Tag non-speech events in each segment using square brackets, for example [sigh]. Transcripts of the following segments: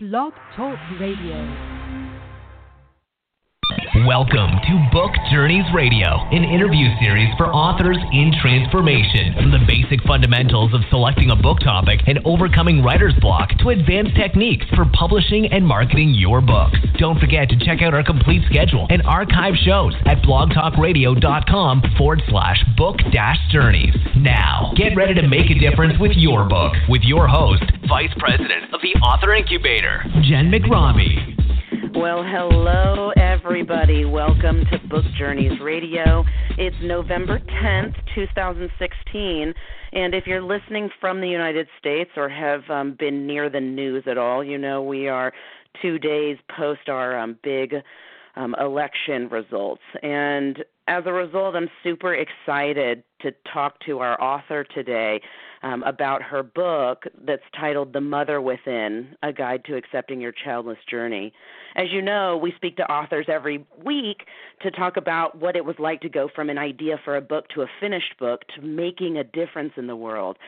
Blog Talk Radio. Welcome to Book Journeys Radio, an interview series for authors in transformation. From the basic fundamentals of selecting a book topic and overcoming writer's block to advanced techniques for publishing and marketing your book. Don't forget to check out our complete schedule and archive shows at blogtalkradio.com forward slash book dash journeys. Now, get ready to make a difference with your book with your host, Vice President of the Author Incubator, Jenn McRobbie. Well, hello, everybody. Welcome to Book Journeys Radio. It's November 10th, 2016. And if you're listening from the United States or have um, been near the news at all, you know we are two days post our um, big um, election results. And as a result, I'm super excited to talk to our author today um, about her book that's titled The Mother Within A Guide to Accepting Your Childless Journey. As you know, we speak to authors every week to talk about what it was like to go from an idea for a book to a finished book to making a difference in the world.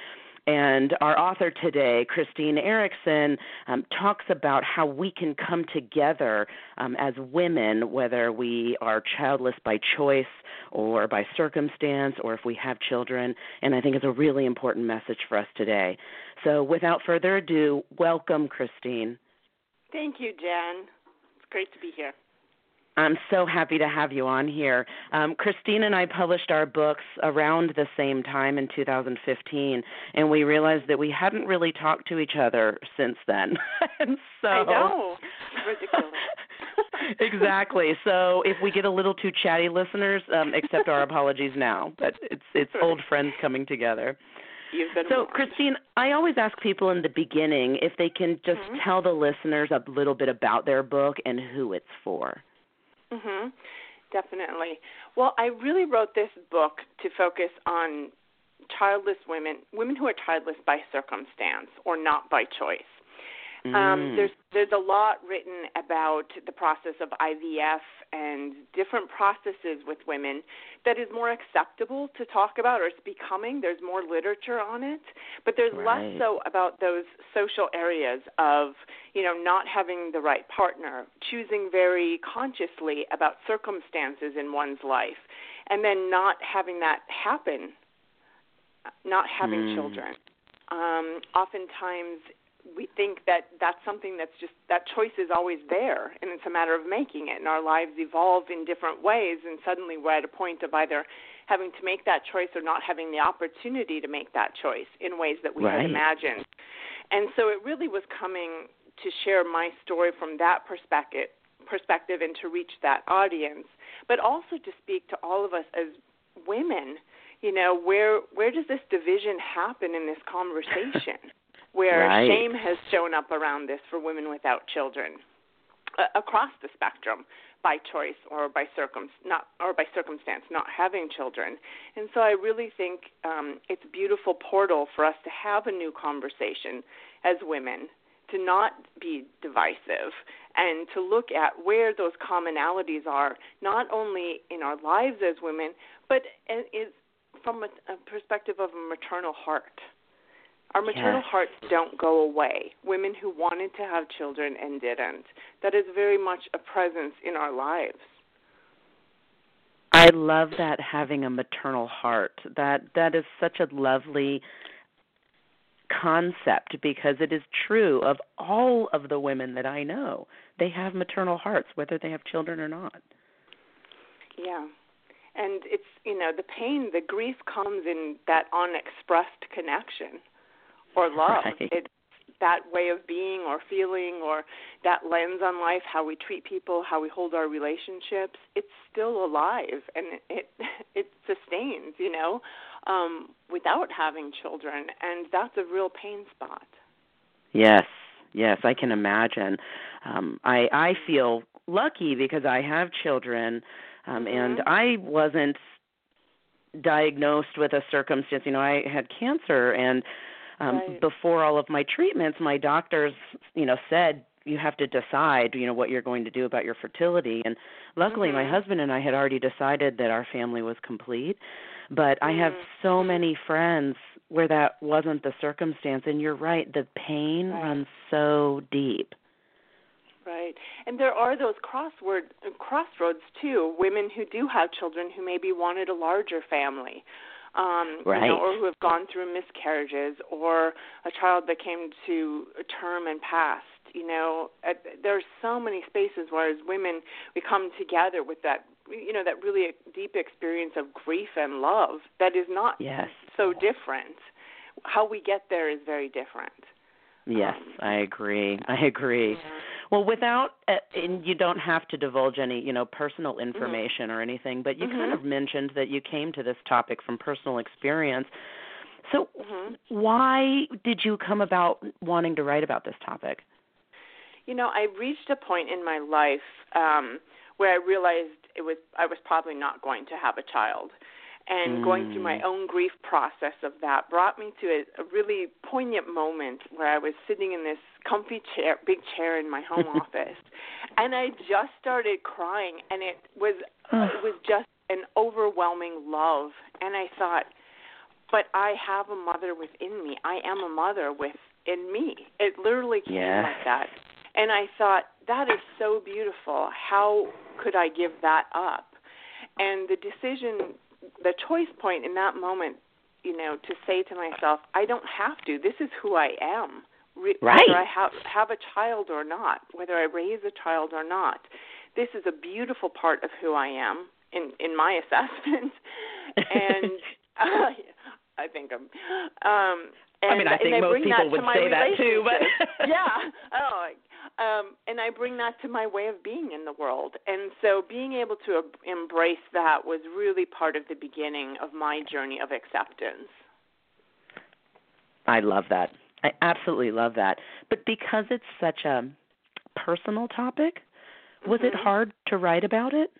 And our author today, Christine Erickson, um, talks about how we can come together um, as women, whether we are childless by choice or by circumstance, or if we have children. And I think it's a really important message for us today. So, without further ado, welcome, Christine. Thank you, Jenn. It's great to be here. I'm so happy to have you on here. Um, Christine and I published our books around the same time in 2015, and we realized that we hadn't really talked to each other since then. [laughs] and so I know, ridiculous. [laughs] exactly. So if we get a little too chatty, listeners, um, accept our apologies now. But it's it's old friends coming together. so, warned. Christine, I always ask people in the beginning if they can just mm-hmm. tell the listeners a little bit about their book and who it's for. Mhm. Definitely. Well, I really wrote this book to focus on childless women, women who are childless by circumstance or not by choice. Um, Mm. there's there's a lot written about the process of IVF and different processes with women that is more acceptable to talk about or it's becoming. There's more literature on it, but there's Right. less so about those social areas of you know not having the right partner, choosing very consciously about circumstances in one's life, and then not having that happen, not having Hmm. children. Um, oftentimes we think that that's something that's just that choice is always there and it's a matter of making it and our lives evolve in different ways and suddenly we're at a point of either having to make that choice or not having the opportunity to make that choice in ways that we Right. had imagined and so it really was coming to share my story from that perspective perspective and to reach that audience but also to speak to all of us as women you know where where does this division happen in this conversation where Right. shame has shown up around this for women without children uh, across the spectrum by choice or by circum not or by circumstance not having children and so i really think um, it's a beautiful portal for us to have a new conversation as women to not be divisive and to look at where those commonalities are not only in our lives as women but is from a, a perspective of a maternal heart our maternal Yes. hearts don't go away. Women who wanted to have children and didn't. That is very much a presence in our lives. I love that having a maternal heart. That that is such a lovely concept because it is true of all of the women that I know. They have maternal hearts whether they have children or not. Yeah. And it's, you know, the pain, the grief comes in that unexpressed connection or love. Right. It's that way of being or feeling or that lens on life, how we treat people, how we hold our relationships. It's still alive and it [laughs] it sustains, you know, um, without having children, and that's a real pain spot. Yes. Yes, I can imagine. Um I I feel lucky because I have children um and Mhm. I wasn't diagnosed with a circumstance, you know, I had cancer and um Right. before all of my treatments my doctors you know said you have to decide you know what you're going to do about your fertility and luckily my Mhm. husband and I had already decided that our family was complete but I have Mhm. so many friends where that wasn't the circumstance and you're right the pain Right. runs so deep Right. And there are those crossword crossroads too, women who do have children who maybe wanted a larger family. Um, right. you know, or who have gone through miscarriages or a child that came to term and passed. You know, at, there's so many spaces where as women we come together with that you know that really deep experience of grief and love that is not yes. so different. How we get there is very different. Yes, um, I agree. I agree. Yeah. Well, without uh, and you don't have to divulge any, you know, personal Mm-hmm. information mm-hmm. or anything, but you mm-hmm. kind of mentioned that you came to this topic from personal experience. So, mm-hmm. why did you come about wanting to write about this topic? You know, I reached a point in my life um where I realized it was I was probably not going to have a child. And mm. going through my own grief process of that brought me to a, a really poignant moment where I was sitting in this comfy chair, big chair in my home [laughs] office, and I just started crying, and it was [sighs] it was just an overwhelming love, and I thought, but I have a mother within me. I am a mother within me. It literally came yeah. like that, and I thought that is so beautiful. How could I give that up? And the decision the choice point in that moment, you know, to say to myself, I don't have to. This is who I am. Re- right. Whether I have have a child or not, whether I raise a child or not, this is a beautiful part of who I am in in my [laughs] assessment. and [laughs] uh, I think I'm. Um, and, I mean, I think most people would say that too, but [laughs] yeah. Oh, um, and I bring that to my way of being in the world. And so being able to embrace that was really part of the beginning of my journey of acceptance. I love that. I absolutely love that. But because it's such a personal topic, was mm-hmm. it hard to write about it?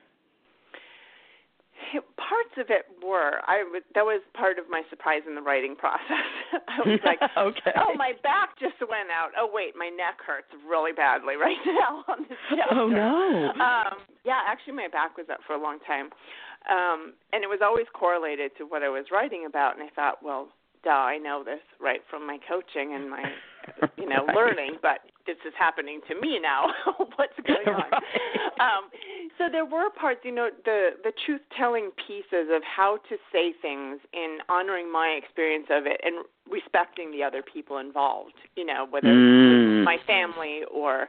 Parts of it were. I was, that was part of my surprise in the writing process. [laughs] I was like, [laughs] okay. "Oh, my back just went out. Oh, wait, my neck hurts really badly [laughs] right now on this chapter." Oh no. Um, yeah, actually, my back was up for a long time, um, and it was always correlated to what I was writing about. And I thought, well, duh, I know this right from my coaching and my, you know, right. learning, but this is happening to me now. What's going on? Right. Um, so there were parts, you know, the the truth telling pieces of how to say things in honoring my experience of it and respecting the other people involved. You know, whether mm. my family or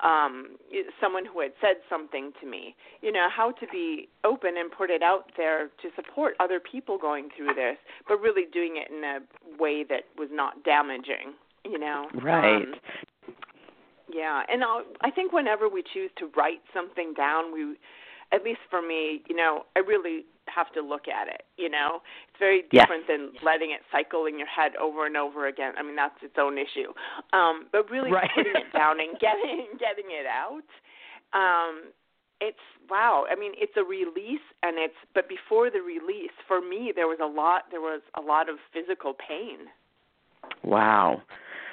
um someone who had said something to me you know how to be open and put it out there to support other people going through this but really doing it in a way that was not damaging you know right um, yeah and I'll, i think whenever we choose to write something down we at least for me you know i really have to look at it you know? It's very different yes. than letting it cycle in your head over and over again. I mean that's its own issue. Um but really right. putting it down and [laughs] getting getting it out um it's wow i mean it's a release and it's but before the release for me there was a lot there was a lot of physical pain. Wow.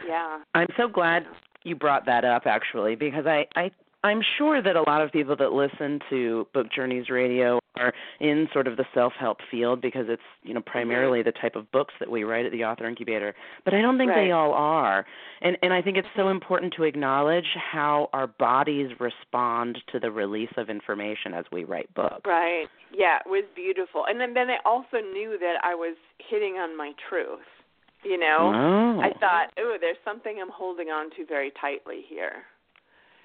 Yeah. I'm so glad you brought that up actually because I I I'm sure that a lot of people that listen to Book Journeys Radio are in sort of the self-help field because it's, you know, primarily mm-hmm. the type of books that we write at the Author Incubator. But I don't think right. they all are. And and I think it's so important to acknowledge how our bodies respond to the release of information as we write books. Right. Yeah, it was beautiful. And then then I also knew that I was hitting on my truth. You know, oh. I thought, oh, there's something I'm holding on to very tightly here.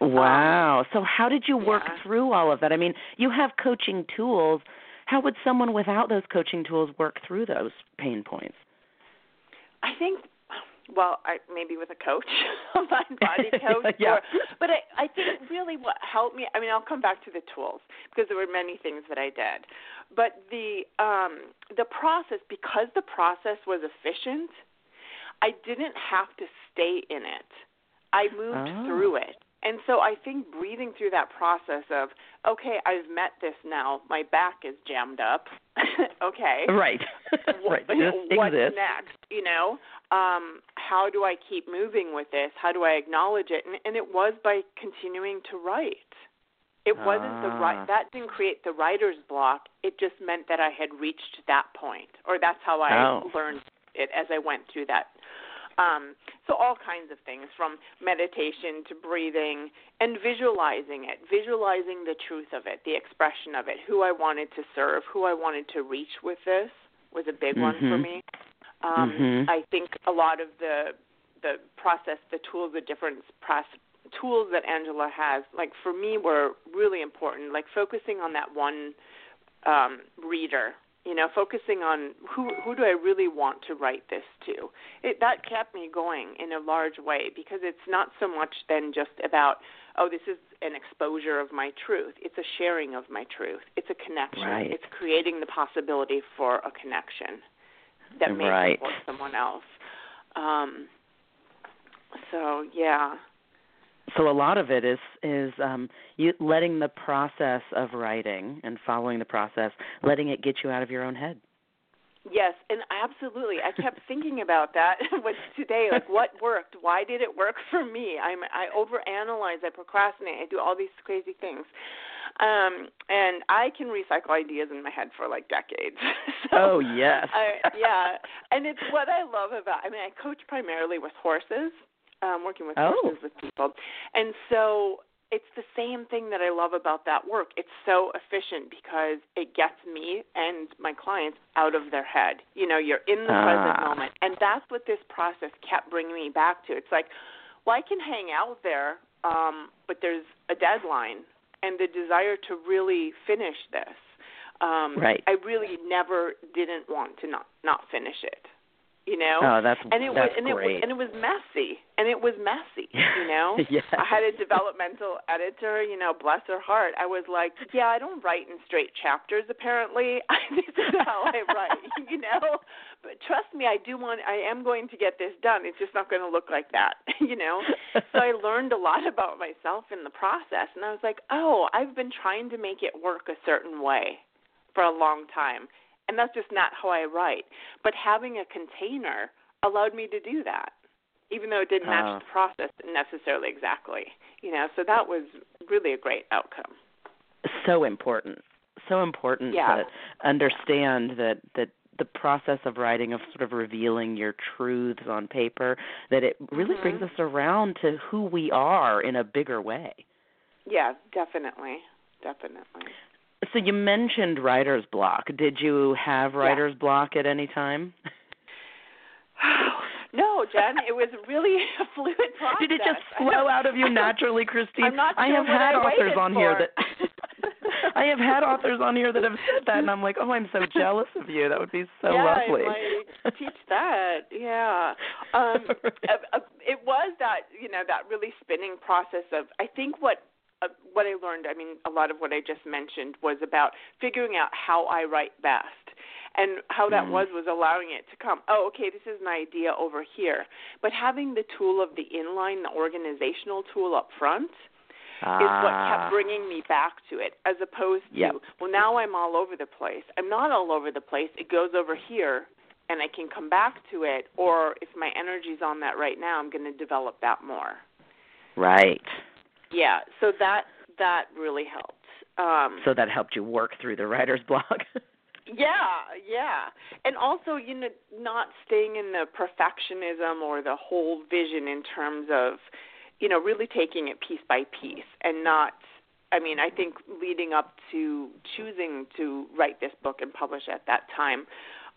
Wow. Um, so how did you work yeah. through all of that? I mean, you have coaching tools. How would someone without those coaching tools work through those pain points? I think well, I maybe with a coach, [laughs] a mind [laughs] body coach. yeah. Or, but I, I think really what helped me. I mean, I'll come back to the tools because there were many things that I did, but the um, the process because the process was efficient, I didn't have to stay in it. I moved oh. through it. And so I think breathing through that process of, okay, I've met this now. My back is jammed up. [laughs] okay. Right. [laughs] right. This What's exists. next? You know, um, how do I keep moving with this? How do I acknowledge it? And, and it was by continuing to write. It wasn't the right. Ah. That didn't create the writer's block. It just meant that I had reached that point, or that's how I Oh. learned it as I went through that Um, so all kinds of things from meditation to breathing and visualizing it, visualizing the truth of it, the expression of it, who I wanted to serve, who I wanted to reach with this was a big mm-hmm. one for mm-hmm. me. Um, mm-hmm. I think a lot of the the process, the tools, the different process, tools that Angela has, like for me, were really important. Like focusing on that one um, reader you know focusing on who who do i really want to write this to? It that kept me going in a large way because it's not so much then just about oh this is an exposure of my truth. It's a sharing of my truth. It's a connection. Right. it's creating the possibility for a connection that may right. support someone else. Um so yeah so a lot of it is is um you letting the process of writing and following the process letting it get you out of your own head. Yes and absolutely. I kept thinking about that [laughs] with today like what worked? Why did it work for me? I'm i overanalyze i procrastinate i do all these crazy things. Um and i can recycle ideas in my head for like decades. [laughs] So, oh yes. I, yeah. [laughs] And it's what i love about i mean i coach primarily with horses um, working with oh. horses with people, and so it's the same thing that I love about that work. It's so efficient because it gets me and my clients out of their head. You know, you're in the ah. present moment, and that's what this process kept bringing me back to. It's like, well, I can hang out there, um, but there's a deadline and the desire to really finish this. Um, right. I really never didn't want to not not finish it you know. Oh, that's and it that's was and great. it was and it was messy, and it was messy, [laughs] you know. yes. I had a developmental editor, you know, bless her heart. I was like, yeah, I don't write in straight chapters. Apparently, [laughs] this is how I write, [laughs] you know. But trust me, I do want. I am going to get this done. It's just not going to look like that, you know. so I learned a lot about myself in the process, and I was like, oh, I've been trying to make it work a certain way for a long time and that's just not how I write. But having a container allowed me to do that, even though it didn't match uh, the process necessarily exactly. You know, so that was really a great outcome. So important, so important yeah. to understand that that the process of writing of sort of revealing your truths on paper that it really mm-hmm. brings us around to who we are in a bigger way. Yeah, definitely. Definitely. So you mentioned writer's block. Did you have writer's yeah. block at any time? [sighs] no, Jenn. It was really [laughs] a fluid process. Did it just flow out of you [laughs] naturally, Christine? I'm not sure I have had I authors on for. here that [laughs] I have had authors on here that have said that, and I'm like, oh, I'm so jealous of you. That would be so yeah, lovely. I might teach that. Yeah, um, uh, uh, it was that you know that really spinning process of. I think what uh, what I learned, I mean, a lot of what I just mentioned was about figuring out how I write best. And how that mm. was was allowing it to come. Oh, okay, this is an idea over here. But having the tool of the inline, the organizational tool up front, ah. is what kept bringing me back to it, as opposed to, yep. well, now I'm all over the place. I'm not all over the place. It goes over here, and I can come back to it. Or if my energy's on that right now, I'm going to develop that more. Right. Yeah, so that that really helped. Um, so that helped you work through the writer's [laughs] block. yeah, yeah, and also you know not staying in the perfectionism or the whole vision in terms of you know really taking it piece by piece and not. I mean, I think leading up to choosing to write this book and publish at that time,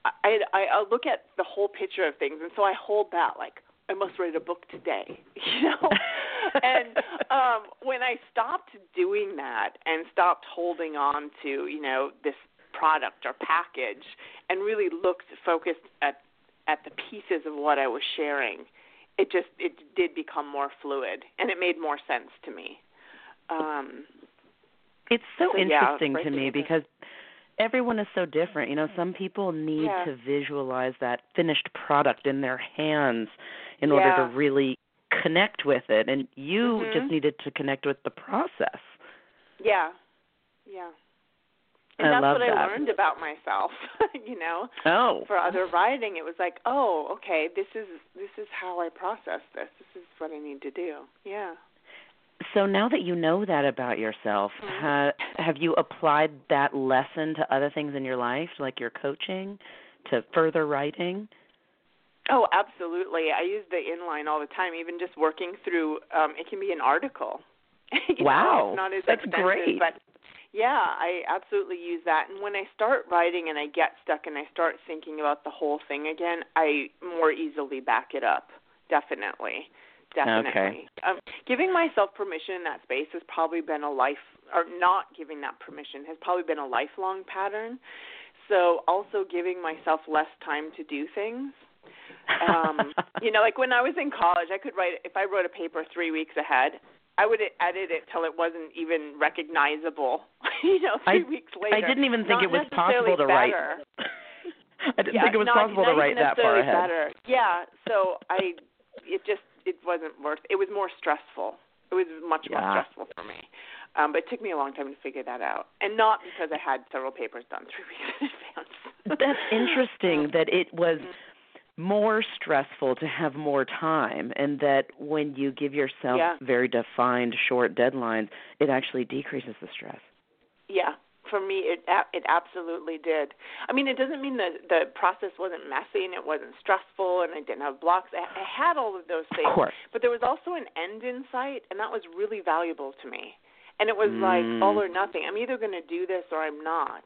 I, I, I look at the whole picture of things, and so I hold that like I must write a book today, [laughs] you know. [laughs] and um when I stopped doing that and stopped holding on to, you know, this product or package and really looked focused at at the pieces of what I was sharing, it just it did become more fluid and it made more sense to me. Um it's so, so interesting yeah, to me because everyone is so different. You know, some people need yeah. to visualize that finished product in their hands in yeah. order to really connect with it and you mm-hmm. just needed to connect with the process. Yeah. Yeah. And I that's what that. I learned about myself, [laughs] you know. Oh. For other writing, it was like, oh, okay, this is this is how I process this. This is what I need to do. Yeah. So now that you know that about yourself, mm-hmm. ha, have you applied that lesson to other things in your life, like your coaching, to further writing? Oh, absolutely. I use the inline all the time, even just working through um it can be an article. [laughs] wow. Know, it's not as That's expensive, great. but yeah, I absolutely use that. And when I start writing and I get stuck and I start thinking about the whole thing again, I more easily back it up. Definitely. Definitely. Okay. Um, giving myself permission in that space has probably been a life, or not giving that permission has probably been a lifelong pattern. So also giving myself less time to do things. Um, [laughs] you know, like when I was in college, I could write if I wrote a paper three weeks ahead. I would edit it till it wasn't even recognizable. [laughs] you know, three I, weeks later. I didn't even think it was possible to necessarily write. better. [laughs] I didn't yeah, think it was not, possible not to write that far ahead. Better. Yeah, so I, it just it wasn't worth. It was more stressful. It was much more stressful for me. Um, but it took me a long time to figure that out, and not because I had several papers done three weeks in advance. That's interesting that it was Mhm. More stressful to have more time and that when you give yourself Yeah. very defined short deadlines, it actually decreases the stress. Yeah, for me, it it absolutely did. I mean, it doesn't mean that the process wasn't messy and it wasn't stressful and I didn't have blocks. I, I had all of those things, Of course. but there was also an end in sight, and that was really valuable to me. And it was like Mm. all or nothing. I'm either going to do this or I'm not.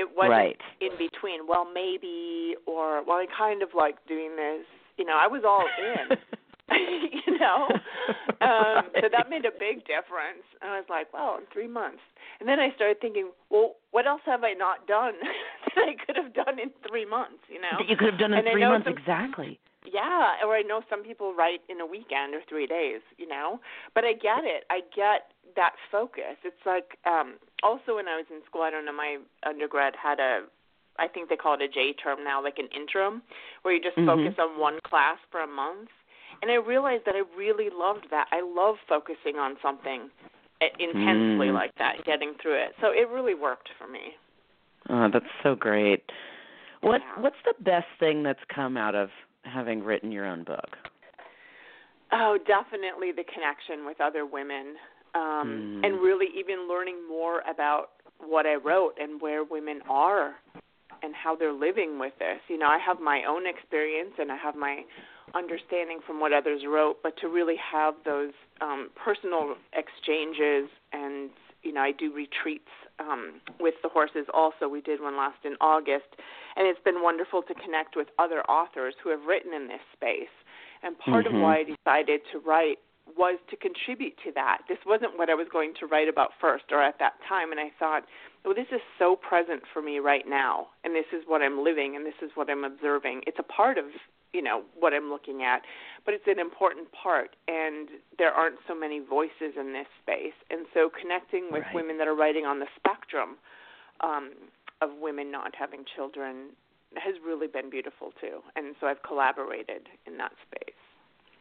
It wasn't Right. in between. Well, maybe, or well, I kind of like doing this. You know, I was all in. [laughs] [laughs] you know um so that made a big difference and i was like well in three months and then i started thinking well what else have i not done [laughs] that i could have done in three months you know That you could have done in And three months some- exactly. yeah or i know some people write in a weekend or three days you know but i get it i get that focus it's like um also when i was in school i don't know my undergrad had a i think they call it a j term now like an interim where you just Mhm. focus on one class for a month and i realized that i really loved that i love focusing on something uh, intensely Mm. like that getting through it so it really worked for me Oh, that's so great. What Yeah. what's the best thing that's come out of having written your own book? Oh, definitely the connection with other women, um, Mm. and really even learning more about what I wrote and where women are and how they're living with this. You know, I have my own experience and I have my understanding from what others wrote, but to really have those um, personal exchanges and you know, I do retreats um, with the horses also. We did one last in August, and it's been wonderful to connect with other authors who have written in this space. And part Mhm. of why I decided to write was to contribute to that. This wasn't what I was going to write about first or at that time, and I thought, well, this is so present for me right now, and this is what I'm living, and this is what I'm observing. It's a part of you know what I'm looking at, but it's an important part, and there aren't so many voices in this space, and so connecting with Right. women that are writing on the spectrum um, of women not having children has really been beautiful too, and so I've collaborated in that space.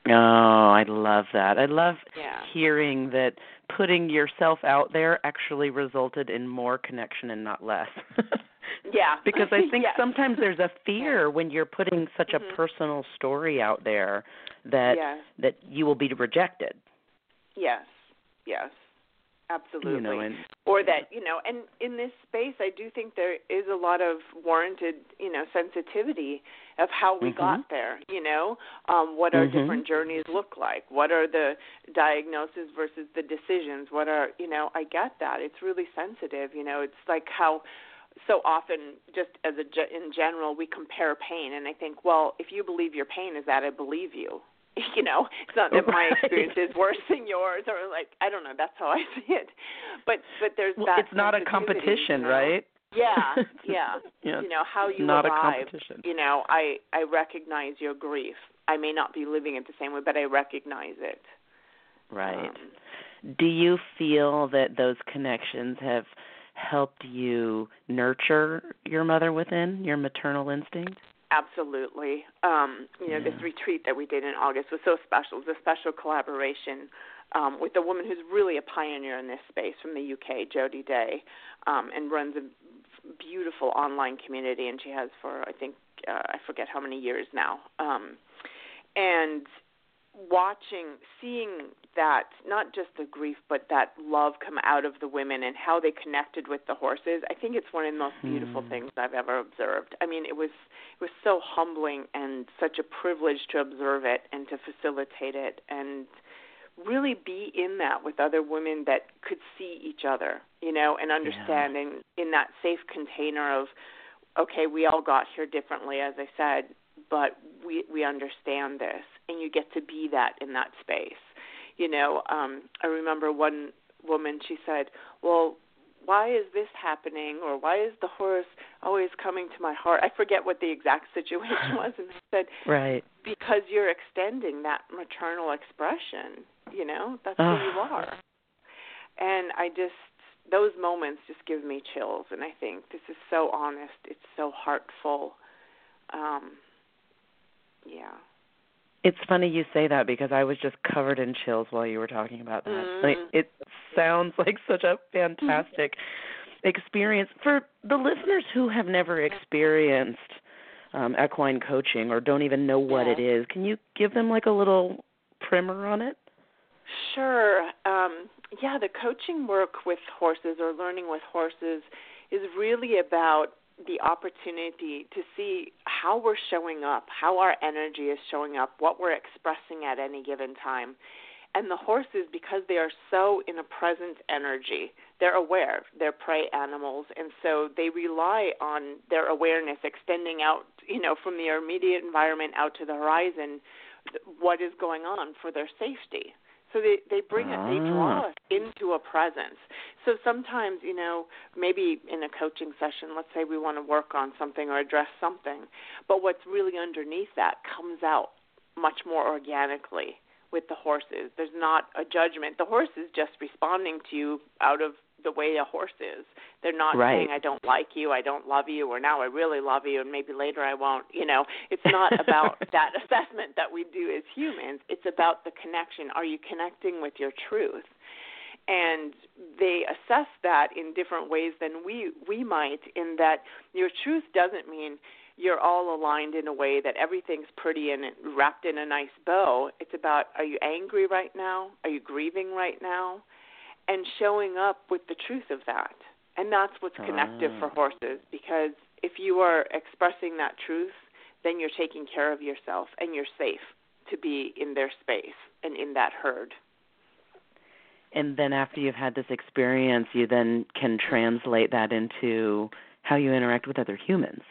Oh, I love that. I love Yeah. hearing that putting yourself out there actually resulted in more connection and not less. [laughs] Yeah. [laughs] because I think Yes. sometimes there's a fear when you're putting such a Mhm. personal story out there that yes, that you will be rejected. yes, yes, absolutely. You know, and or that you know and in this space i do think there is a lot of warranted you know sensitivity of how we Mhm. got there you know um what our Mhm. different journeys look like what are the diagnoses versus the decisions what are you know i get that it's really sensitive you know it's like how so often just as a in general we compare pain and i think well if you believe your pain is that i believe you [laughs] you know it's not that my [laughs] experience is worse than yours or like i don't know that's how i [laughs] see it but but there's well, that it's not a competition, you know? right? yeah yeah yeah. you know how you not a competition. you know i i recognize your grief i may not be living it the same way but i recognize it Right. Um, Do you feel that those connections have helped you nurture your mother within, your maternal instinct? Absolutely. Um, you know, this retreat that we did in August was so special. It was a special collaboration um, with a woman who's really a pioneer in this space from the UK, Jody Day, um, and runs a beautiful online community, and she has for I think uh, I forget how many years now. Um, and watching, seeing that not just the grief, but that love come out of the women and how they connected with the horses. I think it's one of the most beautiful Hmm. things I've ever observed. I mean, it was it was so humbling and such a privilege to observe it and to facilitate it and really be in that with other women that could see each other, you know, and understand and in that safe container of okay, we all got here differently as I said, but we we understand this and you get to be that in that space. You know, um I remember one woman she said, "Well, why is this happening or why is the horse always coming to my heart?" I forget what the exact [laughs] situation was and I said, Right. because you're extending that maternal expression you know that's who you are and i just those moments just give me chills and i think this is so honest it's so heartful um yeah It's funny you say that because I was just covered in chills while you were talking about that. Mm. Like it sounds like such a fantastic experience for the listeners who have never experienced um equine coaching or don't even know what Yeah. it is. Can you give them like a little primer on it? Sure. Um, yeah, the coaching work with horses or learning with horses is really about the opportunity to see how we're showing up, how our energy is showing up, what we're expressing at any given time. And the horses, because they are so in a present energy, they're aware. They're prey animals, and so they rely on their awareness extending out, you know, from their immediate environment out to the horizon, what is going on for their safety. So they they bring it, they draw Ah. us into a presence. So sometimes, you know, maybe in a coaching session, let's say we want to work on something or address something, but what's really underneath that comes out much more organically with the horses. There's not a judgment. The horse is just responding to you out of the way a horse is. They're not Right. saying I don't like you, I don't love you, or now I really love you and maybe later I won't. You know, it's not [laughs] about that assessment that we do as humans. It's about the connection. Are you connecting with your truth? And they assess that in different ways than we we might in that your truth doesn't mean you're all aligned in a way that everything's pretty and wrapped in a nice bow. It's about are you angry right now? Are you grieving right now? And showing up with the truth of that. And that's what's connective Ah. for horses because if you are expressing that truth, then you're taking care of yourself and you're safe to be in their space and in that herd. And then after you've had this experience, you then can translate that into how you interact with other humans.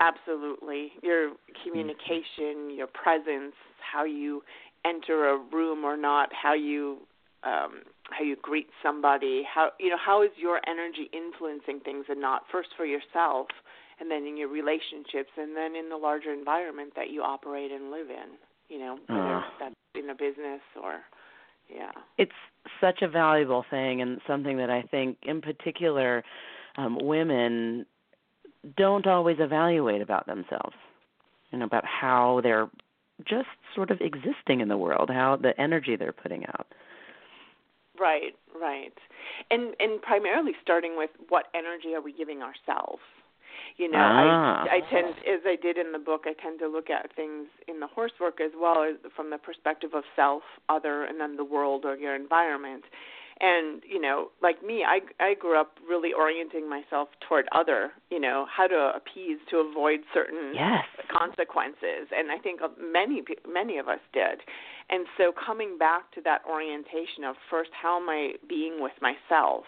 Absolutely. Your communication, your presence, how you enter a room or not, how you um how you greet somebody, how you know, how is your energy influencing things and not first for yourself and then in your relationships and then in the larger environment that you operate and live in, you know, whether Ah. that's in a business or yeah. It's such a valuable thing and something that I think in particular um women don't always evaluate about themselves. You know, about how they're just sort of existing in the world, how the energy they're putting out. Right, right. And and primarily starting with what energy are we giving ourselves? You know, Ah. I I tend as I did in the book, I tend to look at things in the horse work as well as from the perspective of self, other and then the world or your environment. And, you know, like me, I I grew up really orienting myself toward other, you know, how to appease to avoid certain Yes. consequences. And i think many many of us did. And so coming back to that orientation of first how am i being with myself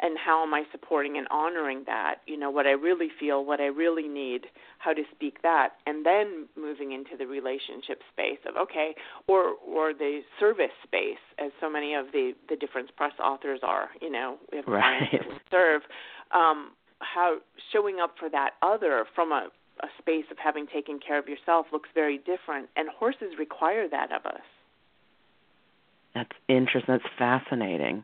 and how am i supporting and honoring that you know what i really feel what i really need how to speak that and then moving into the relationship space of okay or or the service space as so many of the the difference press authors are you know we have clients that serve um how showing up for that other from a a space of having taken care of yourself looks very different and horses require that of us That's interesting. That's fascinating.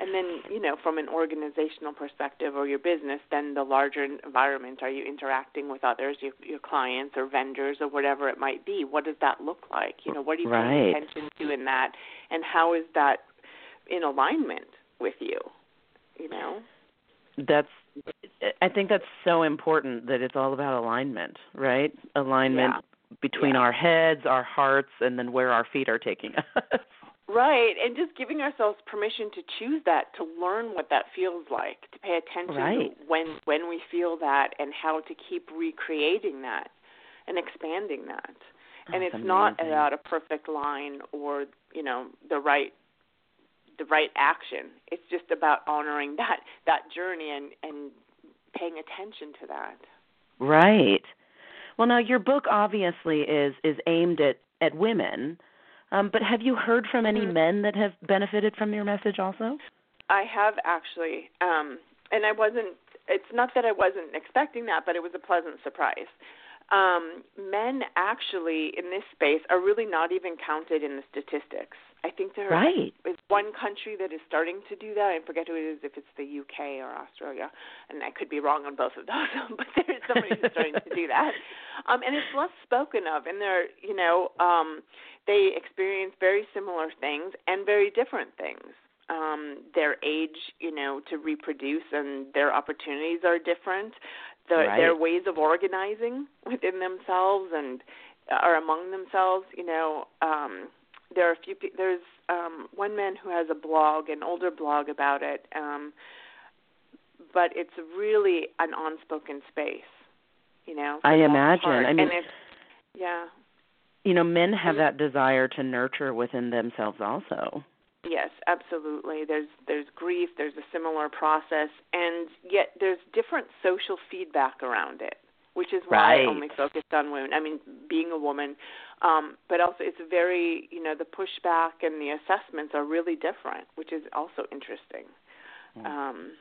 And then you know from an organizational perspective or your business then the larger environment are you interacting with others your your clients or vendors or whatever it might be what does that look like you know what are you Right. paying attention to in that and how is that in alignment with you you know That's I think that's so important that it's all about alignment, right? Alignment between Yeah. our heads, our hearts, and then where our feet are taking [laughs] us. Right, and just giving ourselves permission to choose that, to learn what that feels like, to pay attention Right. to when when we feel that, and how to keep recreating that and expanding that. Oh, and That's it's not amazing. about a perfect line or you know the right the right action. It's just about honoring that that journey and and paying attention to that. Right. Well, now your book obviously is is aimed at at women, um, but have you heard from any Mhm. men that have benefited from your message also? I have actually, um, and I wasn't. It's not that I wasn't expecting that, but it was a pleasant surprise. Um, men actually in this space are really not even counted in the statistics. I think there Right. is one country that is starting to do that. I forget who it is, if it's the UK or Australia, and I could be wrong on both of those. [laughs] but there is somebody who's starting to do that, um, and it's less spoken of. And they're, you know, um, they experience very similar things and very different things. Um, their age, you know, to reproduce and their opportunities are different. The, Right. Their ways of organizing within themselves and are among themselves, you know. Um, there are a few. There's um, one man who has a blog, an older blog about it, um, but it's really an unspoken space. You know, I imagine. part. I mean- and it's, yeah, You know, men have Mhm. that desire to nurture within themselves also. Yes, absolutely. There's there's grief. There's a similar process, and yet there's different social feedback around it, which is why I Right. only focused on women. I mean, being a woman, um, but also it's very you know the pushback and the assessments are really different, which is also interesting. Mm. Um,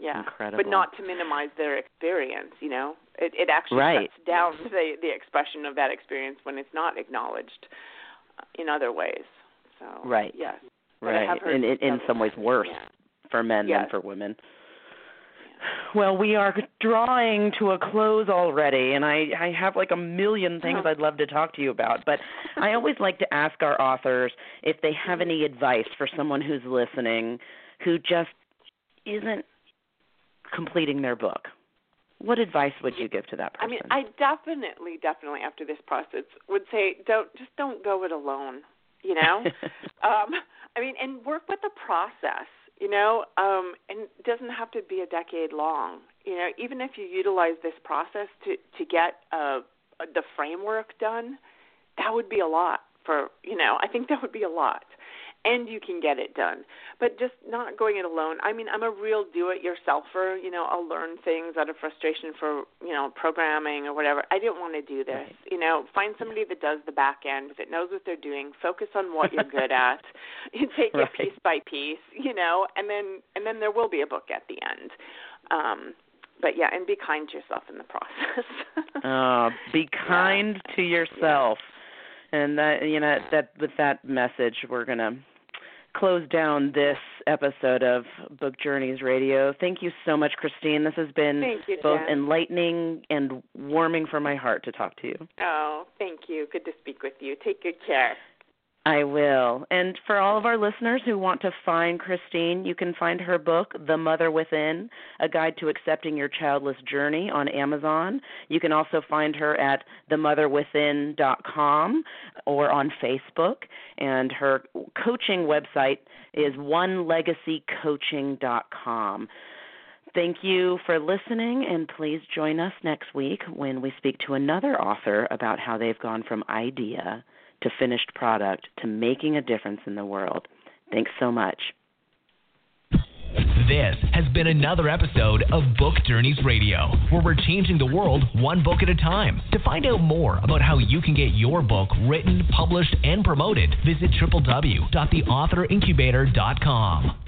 yeah, Incredible. but not to minimize their experience. You know, it it actually Right. cuts down [laughs] the the expression of that experience when it's not acknowledged uh, in other ways. So Right. yes, I Right. And in, in some ways worse yeah. for men Yes. than for women. Well, we are drawing to a close already, and I, I have like a million things Uh-huh. I'd love to talk to you about. But [laughs] I always like to ask our authors if they have any advice for someone who's listening who just isn't completing their book. What advice would you give to that person? I mean, I definitely, definitely after this process would say don't just don't go it alone. You know, [laughs] um, I mean, and work with the process. You know, um, and it doesn't have to be a decade long. You know, even if you utilize this process to to get uh, the framework done, that would be a lot for you know. I think that would be a lot, and you can get it done. But just not going it alone. I mean, I'm a real do-it-yourselfer. You know, I'll learn things out of frustration for you know programming or whatever. I didn't want to do this. Right. You know, find somebody that does the back end that knows what they're doing. Focus on what you're good at. [laughs] You take Right. it piece by piece. You know, and then and then there will be a book at the end. Um, but yeah, and be kind to yourself in the process. Oh, [laughs] be kind to yourself. And that you know that with that message we're going to close down this episode of Book Journeys Radio. Thank you so much Christine. This has been you, both Jenn. enlightening and warming for my heart to talk to you. Oh, thank you. Good to speak with you. Take good care. I will. And for all of our listeners who want to find Christine, you can find her book, The Mother Within A Guide to Accepting Your Childless Journey, on Amazon. You can also find her at themotherwithin.com or on Facebook. And her coaching website is onelegacycoaching.com. Thank you for listening, and please join us next week when we speak to another author about how they've gone from idea to finished product to making a difference in the world. Thanks so much. This has been another episode of Book Journeys Radio, where we're changing the world one book at a time. To find out more about how you can get your book written, published, and promoted, visit www.theauthorincubator.com.